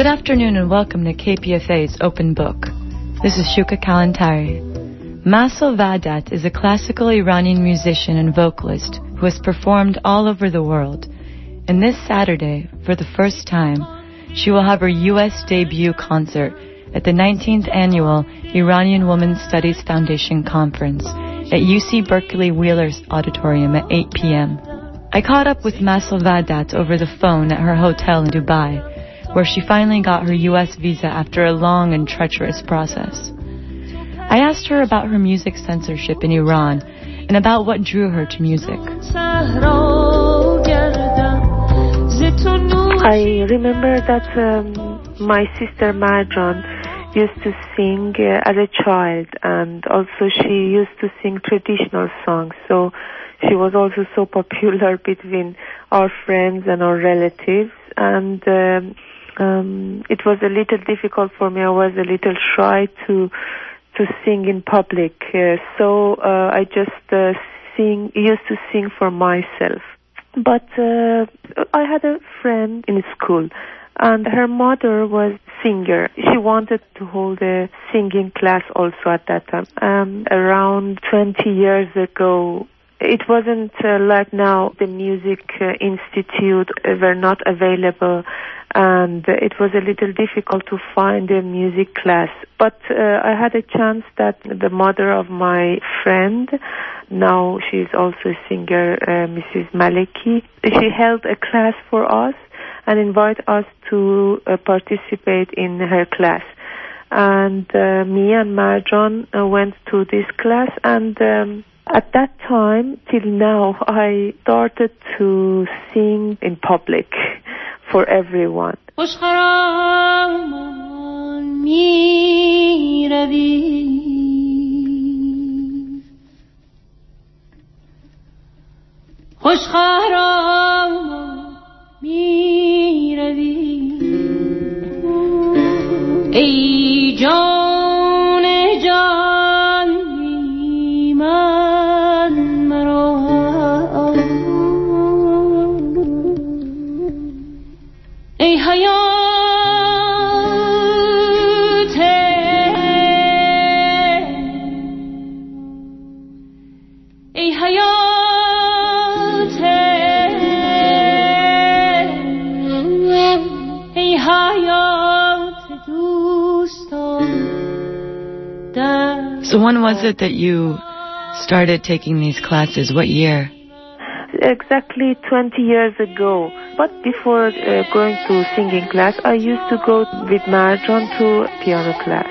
Good afternoon and welcome to KPFA's Open Book. This is Shuka Kalantari. Mahsa Vahdat is a classical Iranian musician and vocalist who has performed all over the world. And this Saturday, for the first time, she will have her U.S. debut concert at the 19th annual Iranian Women's Studies Foundation Conference at UC Berkeley Wheeler's Auditorium at 8 p.m. I caught up with Mahsa Vahdat over the phone at her hotel in Dubai, where she finally got her U.S. visa after a long and treacherous process. I asked her about her music censorship in Iran and about what drew her to music. I remember that um, my sister Marjan used to sing uh, as a child and also she used to sing traditional songs. So she was also so popular between our friends and our relatives and um, um, it was a little difficult for me. I was a little shy to to sing in public. Uh, so uh, I just uh, sing used to sing for myself. But uh, I had a friend in school and her mother was singer. She wanted to hold a singing class also at that time. Um, around 20 years ago, it wasn't uh, like now the music uh, institute were not available and it was a little difficult to find a music class. But uh, i had a chance that the mother of my friend now she's also a singer uh, mrs maliki she held a class for us and invited us to uh, participate in her class. And uh, me and marjan uh, went to this class and um, at that time till now I started to sing in public for everyone. ای جان So when was it that you started taking these classes? What year? Exactly 20 years ago. But before uh, going to singing class, I used to go with Marjan to piano class.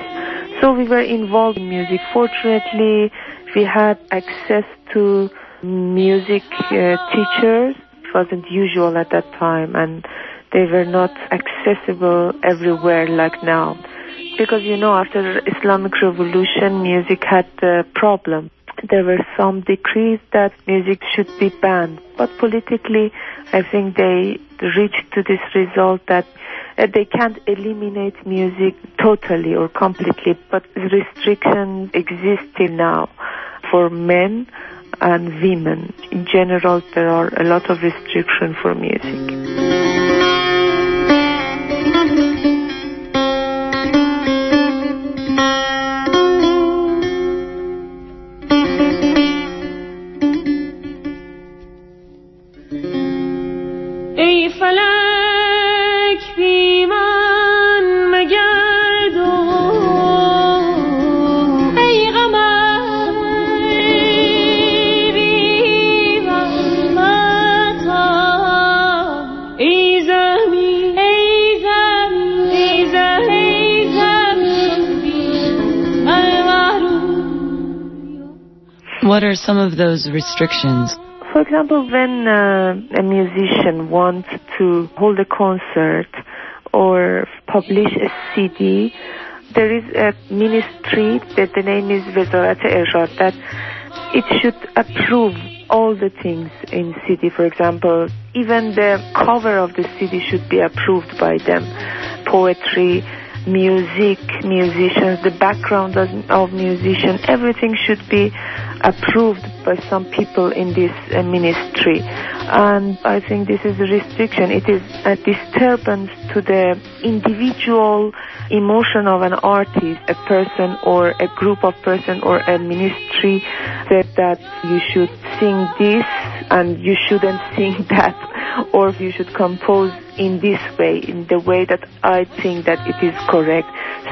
So we were involved in music. Fortunately, we had access to music uh, teachers. It wasn't usual at that time and they were not accessible everywhere like now. Because you know, after Islamic Revolution, music had a problem. There were some decrees that music should be banned, but politically, I think they reached to this result that uh, they can't eliminate music totally or completely, but restrictions exist now for men and women. In general, there are a lot of restrictions for music. What are some of those restrictions? For example, when uh, a musician wants to hold a concert or publish a CD, there is a ministry that the name is Vezarat Ershad that it should approve all the things in CD. For example, even the cover of the CD should be approved by them. Poetry, music, musicians, the background of, of musician, everything should be approved by some people in this uh, ministry. And I think this is a restriction. It is a disturbance to the individual emotion of an artist, a person or a group of person or a ministry said that you should sing this and you shouldn't sing that or you should compose in this way, in the way that I think that it is correct.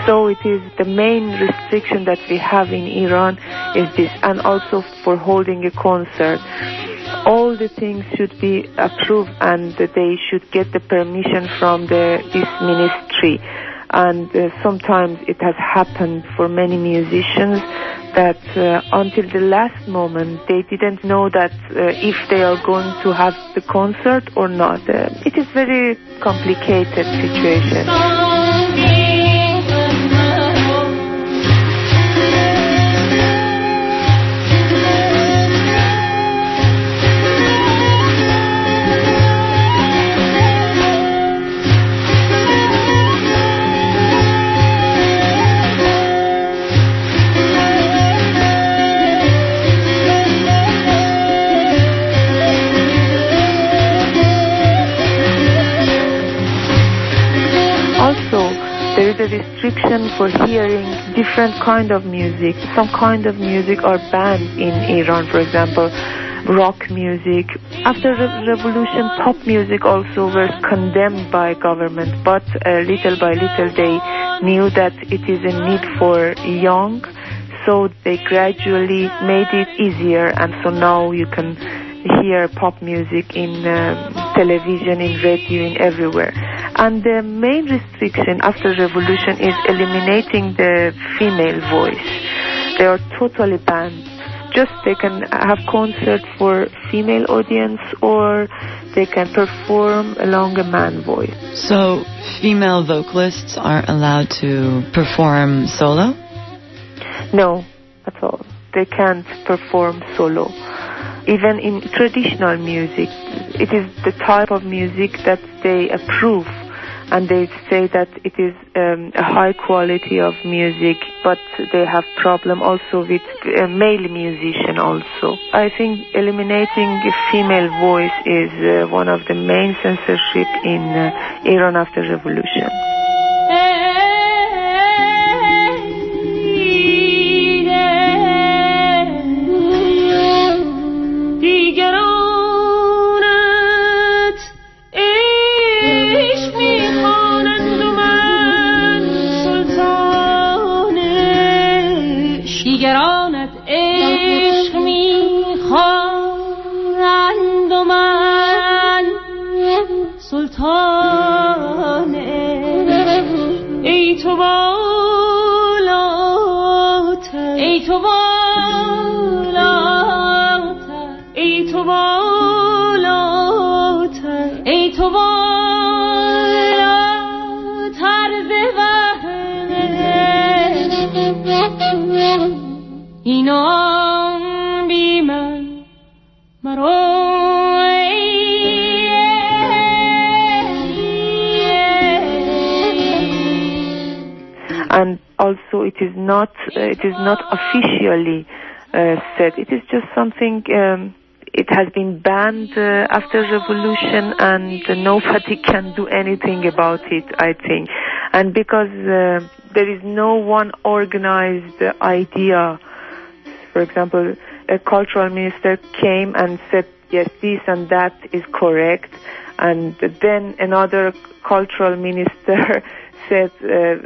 So it is the main restriction that we have in Iran is this and also for holding a concert. All the things should be approved and they should get the permission from the, this ministry and uh, sometimes it has happened for many musicians that uh, until the last moment they didn't know that uh, if they are going to have the concert or not. Uh, it is very complicated situation. Restriction for hearing different kind of music. Some kind of music are banned in Iran, for example, rock music. After the revolution, pop music also was condemned by government, but uh, little by little they knew that it is a need for young, so they gradually made it easier, and so now you can hear pop music in um, television, in radio, in everywhere. And the main restriction after revolution is eliminating the female voice. They are totally banned. Just they can have concerts for female audience or they can perform along a man voice. So, female vocalists aren't allowed to perform solo? No, at all. They can't perform solo. Even in traditional music, it is the type of music that they approve and they say that it is um, a high quality of music, but they have problem also with uh, male musician also. I think eliminating female voice is uh, one of the main censorship in uh, Iran after revolution. It is not uh, it is not officially uh, said. It is just something. Um, it has been banned uh, after revolution, and nobody can do anything about it. I think, and because uh, there is no one organized idea. For example, a cultural minister came and said, "Yes, this and that is correct," and then another cultural minister said uh,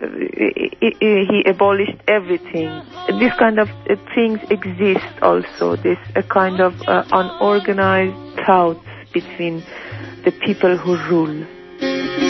he, he abolished everything. This kind of uh, things exist also. This a kind of uh, unorganized thoughts between the people who rule.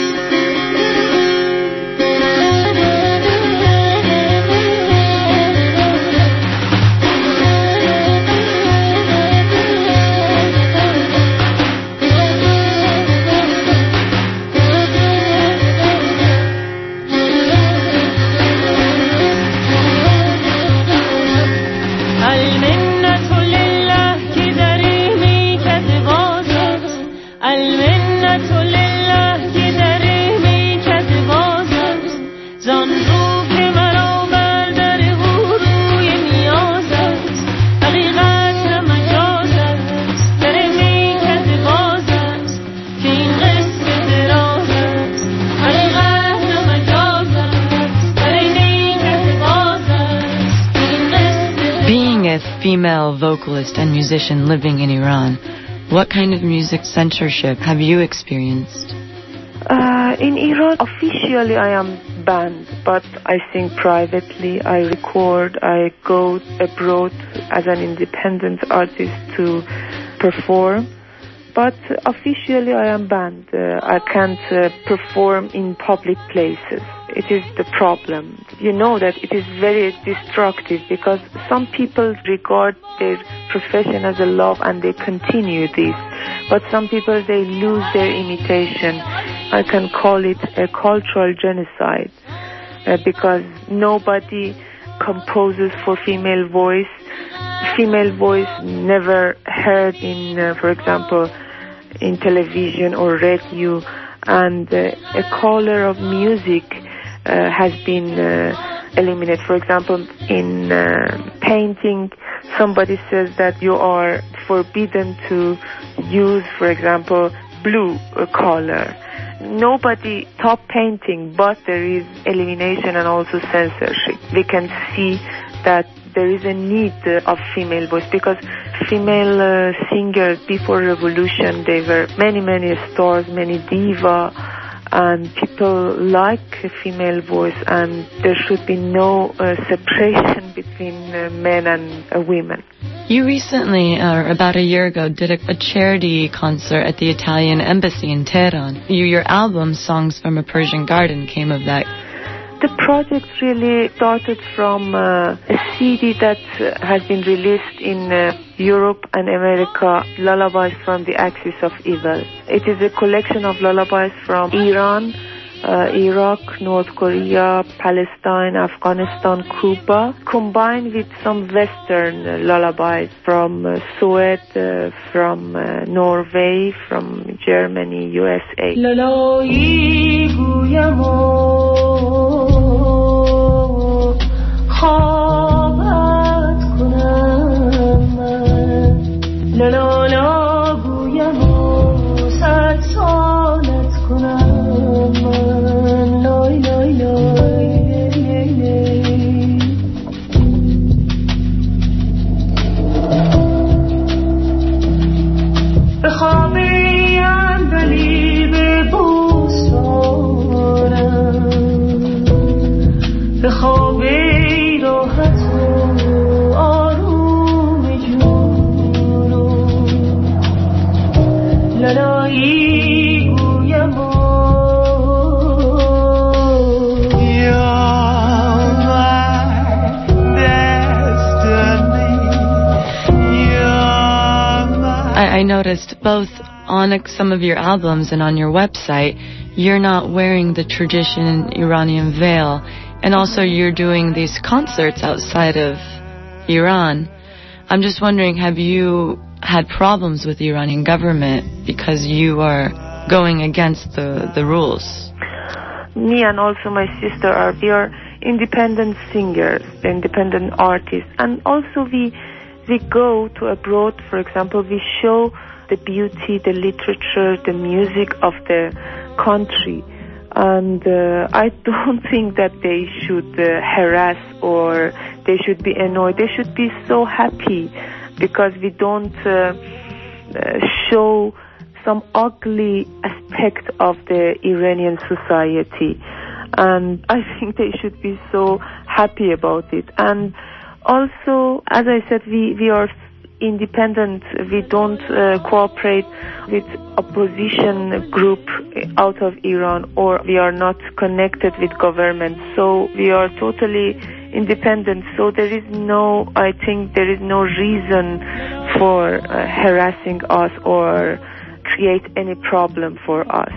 And musician living in Iran, what kind of music censorship have you experienced? Uh, in Iran, officially I am banned, but I sing privately, I record, I go abroad as an independent artist to perform. But officially I am banned. Uh, I can't uh, perform in public places. It is the problem. You know that it is very destructive because some people regard their profession as a love and they continue this. But some people, they lose their imitation. I can call it a cultural genocide uh, because nobody composes for female voice. Female voice never heard in, uh, for example, in television or radio, and uh, a color of music has been uh, eliminated. For example, in uh, painting, somebody says that you are forbidden to use, for example, blue uh, color. Nobody stopped painting, but there is elimination and also censorship. We can see that there is a need uh, of female voice because female uh, singers before revolution they were many many stars many diva and people like female voice and there should be no uh, separation between uh, men and uh, women You recently, or about a year ago, did a, a charity concert at the Italian embassy in Tehran. You, your album, Songs from a Persian Garden, came of that. The project really started from uh, a CD that uh, has been released in uh, Europe and America, Lullabies from the Axis of Evil. It is a collection of lullabies from Iran, uh, Iraq, North Korea, Palestine, Afghanistan, Cuba, combined with some Western lullabies from uh, Sweden, uh, from uh, Norway, from Germany, USA. محابت کنم من. I, noticed both on some of your albums and on your website, you're not wearing the traditional Iranian veil, and also you're doing these concerts outside of Iran. I'm just wondering, have you had problems with the Iranian government because you are going against the, the rules? me and also my sister are we are independent singers, independent artists, and also we we go to abroad. For example, we show the beauty, the literature, the music of the country, and uh, I don't think that they should uh, harass or they should be annoyed. They should be so happy because we don't uh, uh, show some ugly aspect of the Iranian society. And I think they should be so happy about it. And also, as I said, we, we are independent. We don't uh, cooperate with opposition group out of Iran or we are not connected with government. So we are totally independent. So there is no, I think there is no reason for uh, harassing us or create any problem for us.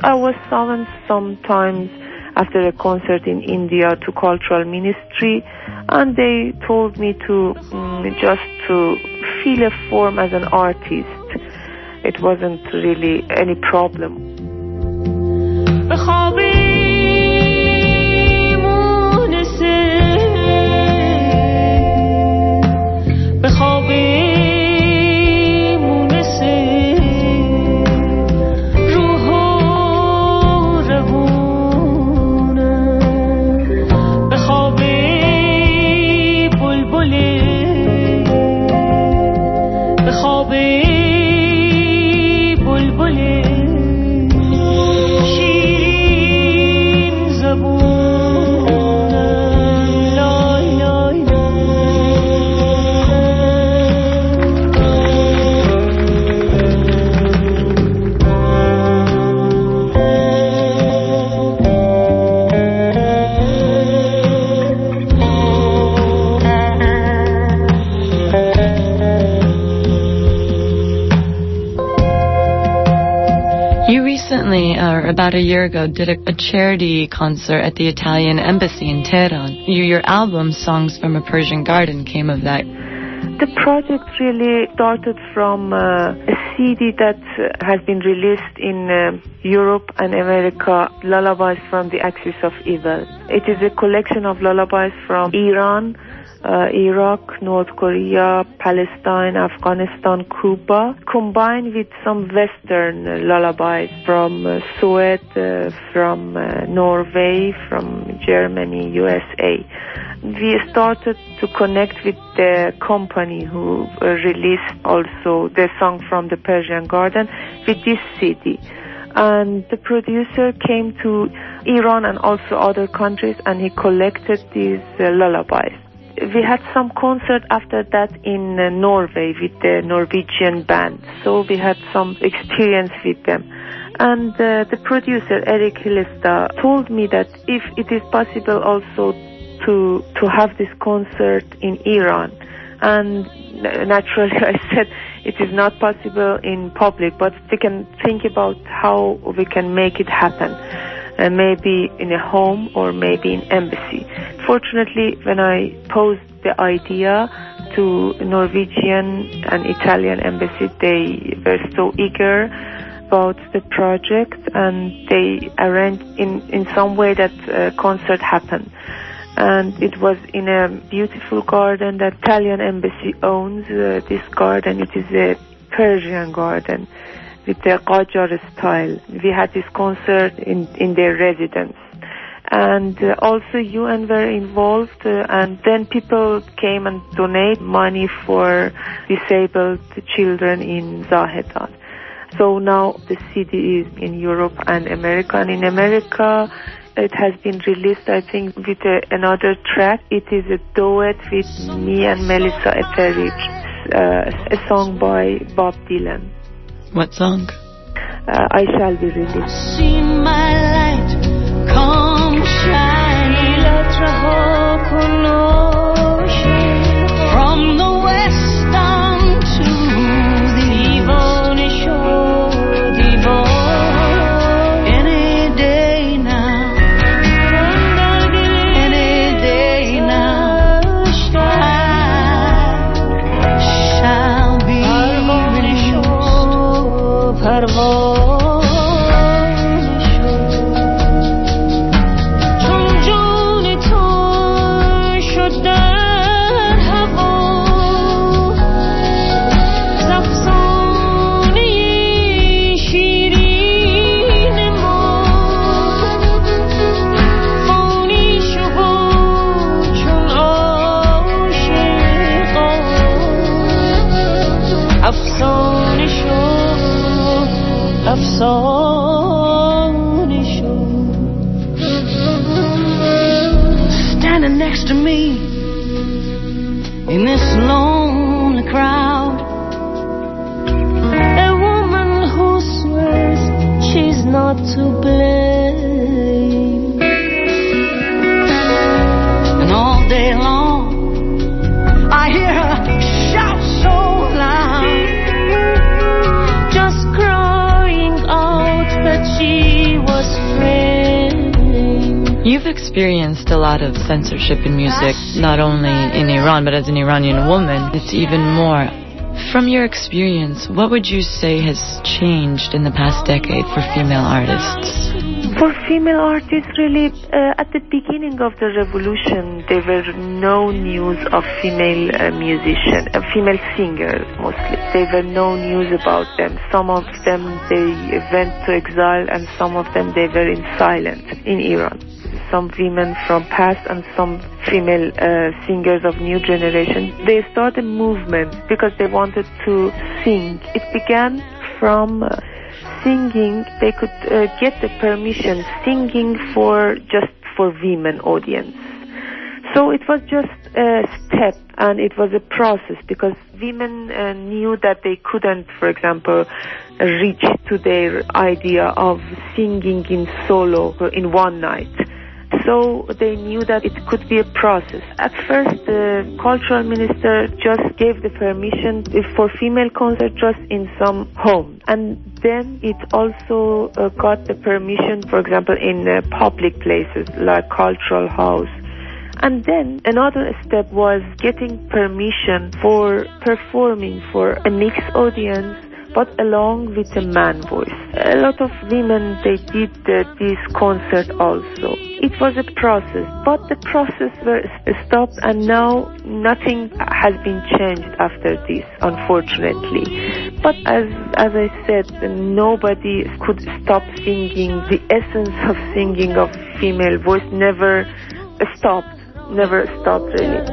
I was summoned sometimes after a concert in India to cultural ministry and they told me to mm, just to fill a form as an artist. It wasn't really any problem. A year ago, did a, a, charity concert at the Italian embassy in Tehran. You, your album, Songs from a Persian Garden, came of that. The project really started from uh, a CD that uh, has been released in uh, Europe and America, Lullabies from the Axis of Evil. It is a collection of lullabies from Iran, uh, Iraq, North Korea, Palestine, Afghanistan, Cuba, combined with some Western lullabies from uh, Sweden, uh, from uh, Norway, from Germany, USA. We started to connect with the company who uh, released also the song from the Persian Garden with this CD and the producer came to Iran and also other countries and he collected these uh, lullabies we had some concert after that in uh, Norway with the Norwegian band. So we had some experience with them. And uh, the producer, Erik Hillestad, told me that if it is possible also to, to have this concert in Iran. And naturally I said it is not possible in public, but we can think about how we can make it happen uh, maybe in a home or maybe in embassy. Fortunately, when I posed the idea to Norwegian and Italian embassy, they were so eager about the project and they arranged in, in some way that uh, concert happened. And it was in a beautiful garden that Italian embassy owns. Uh, this garden, it is a Persian garden with the Qajar style. We had this concert in, in their residence. And uh, also UN were involved uh, and then people came and donate money for disabled children in Zahedan. So now the CD is in Europe and America and in America it has been released I think with a, another track. It is a duet with me and Melissa Etheridge, uh, a song by Bob Dylan. What song? Uh, I shall be released. Censorship in music, not only in Iran, but as an Iranian woman, it's even more. From your experience, what would you say has changed in the past decade for female artists? For female artists, really, uh, at the beginning of the revolution, there were no news of female uh, musicians, uh, female singers mostly. There were no news about them. Some of them they went to exile, and some of them they were in silence in Iran. Some women from past and some female uh, singers of new generation. They started a movement because they wanted to sing. It began from. Uh, singing, they could uh, get the permission singing for just for women audience. So it was just a step and it was a process because women uh, knew that they couldn't, for example, reach to their idea of singing in solo in one night. So they knew that it could be a process. At first, the cultural minister just gave the permission for female concert just in some home. And then it also uh, got the permission, for example, in uh, public places like cultural house. And then another step was getting permission for performing for a mixed audience but along with the man voice. A lot of women, they did uh, this concert also. It was a process, but the process was stopped and now nothing has been changed after this, unfortunately. But as, as I said, nobody could stop singing. The essence of singing of female voice never stopped, never stopped really.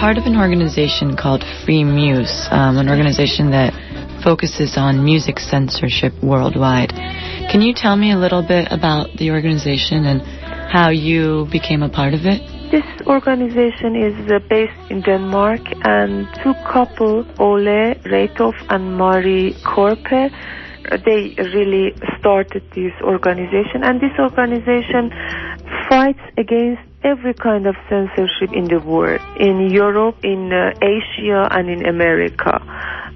Part of an organization called Free Muse, um, an organization that focuses on music censorship worldwide. Can you tell me a little bit about the organization and how you became a part of it? This organization is uh, based in Denmark, and two couple, Ole Reitov and Marie Korpe, they really started this organization, and this organization fights against every kind of censorship in the world, in Europe, in uh, Asia, and in America.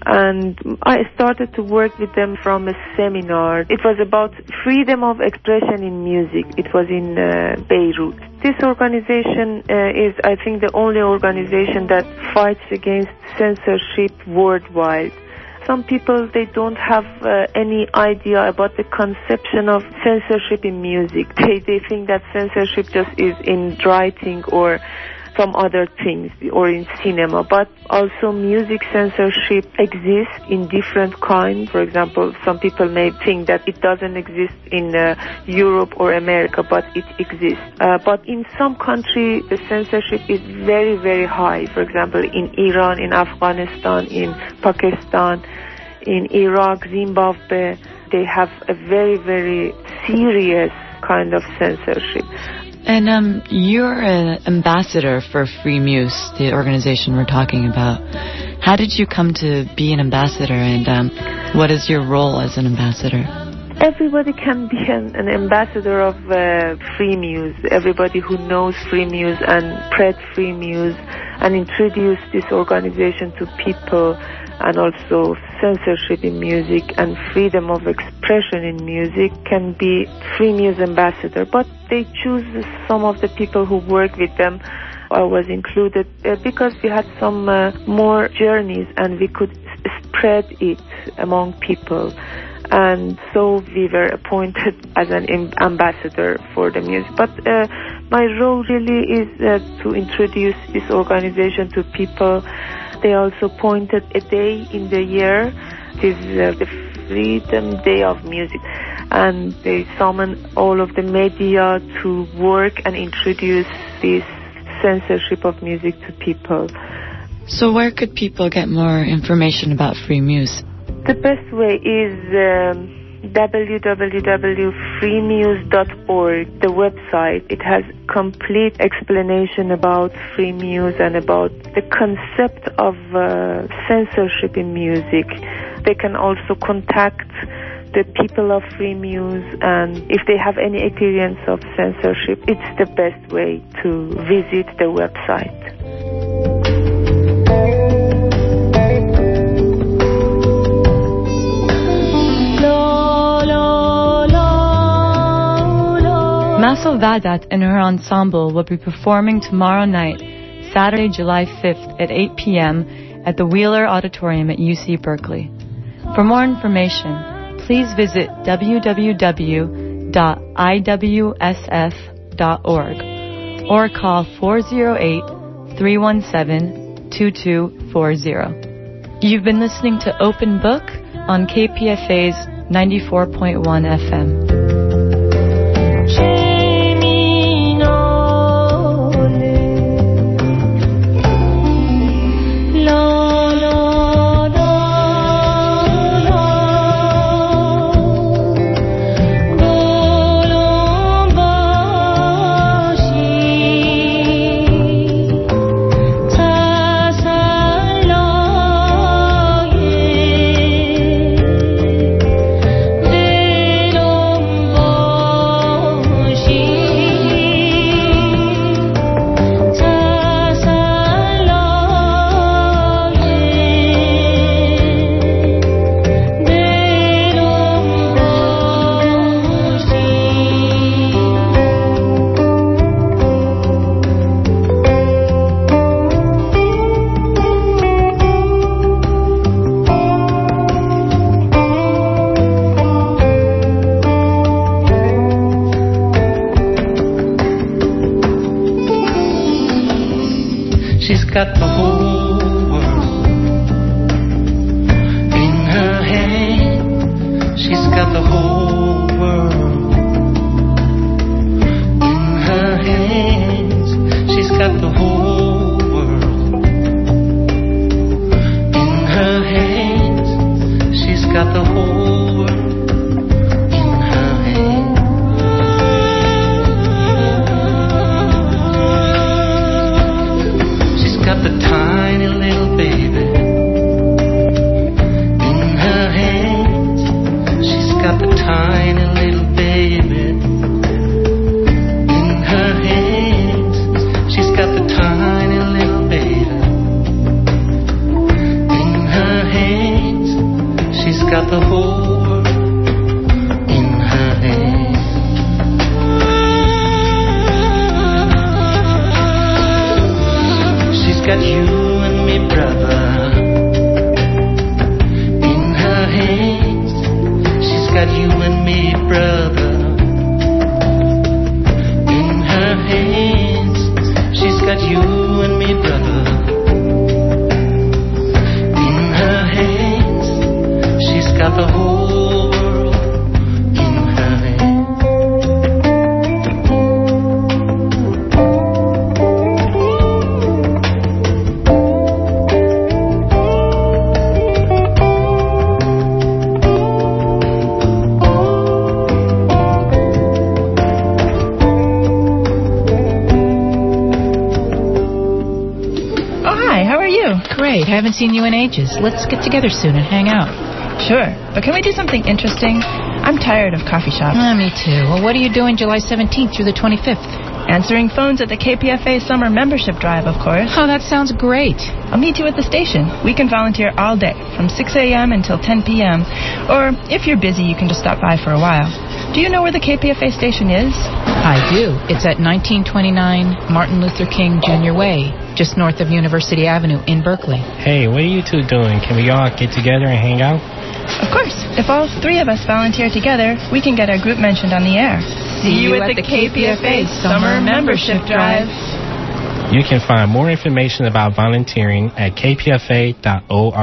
And I started to work with them from a seminar. It was about freedom of expression in music. It was in uh, Beirut. This organization uh, is, I think, the only organization that fights against censorship worldwide some people they don't have uh, any idea about the conception of censorship in music. They they think that censorship just is in writing or some other things or in cinema, but also music censorship exists in different kinds. For example, some people may think that it doesn't exist in uh, Europe or America, but it exists. Uh, but in some countries, the censorship is very, very high. For example, in Iran, in Afghanistan, in Pakistan, in Iraq, Zimbabwe, they have a very, very serious kind of censorship. And um, you're an ambassador for Free Muse, the organization we're talking about. How did you come to be an ambassador, and um, what is your role as an ambassador? Everybody can be an, an ambassador of uh, Free Muse. Everybody who knows Free Muse and spread Free Muse and introduce this organization to people and also censorship in music and freedom of expression in music can be Free Muse ambassador, but they choose some of the people who work with them. I was included uh, because we had some uh, more journeys and we could spread it among people. And so we were appointed as an ambassador for the music. But uh, my role really is uh, to introduce this organization to people they also appointed a day in the year, this uh, the Freedom Day of Music, and they summon all of the media to work and introduce this censorship of music to people. So where could people get more information about Free Muse? The best way is um, www.freemuse.org, the website. It has complete explanation about free muse and about the concept of uh, censorship in music. They can also contact the people of free muse and if they have any experience of censorship, it's the best way to visit the website. Mahsa Vahdat and her ensemble will be performing tomorrow night, Saturday, July 5th at 8 p.m. at the Wheeler Auditorium at UC Berkeley. For more information, please visit www.iwsf.org or call 408-317-2240. You've been listening to Open Book on KPFA's 94.1 FM. quatre Great. Haven't seen you in ages. Let's get together soon and hang out. Sure, but can we do something interesting? I'm tired of coffee shops. Ah, me too. Well, what are you doing July 17th through the 25th? Answering phones at the KPFA Summer Membership Drive, of course. Oh, that sounds great. I'll meet you at the station. We can volunteer all day, from 6 a.m. until 10 p.m. Or if you're busy, you can just stop by for a while. Do you know where the KPFA station is? I do. It's at 1929 Martin Luther King Jr. Way, just north of University Avenue in Berkeley. Hey, what are you two doing? Can we all get together and hang out? Of course. If all three of us volunteer together, we can get our group mentioned on the air. See you at the KPFA Summer Membership Drive. You can find more information about volunteering at kpfa.org.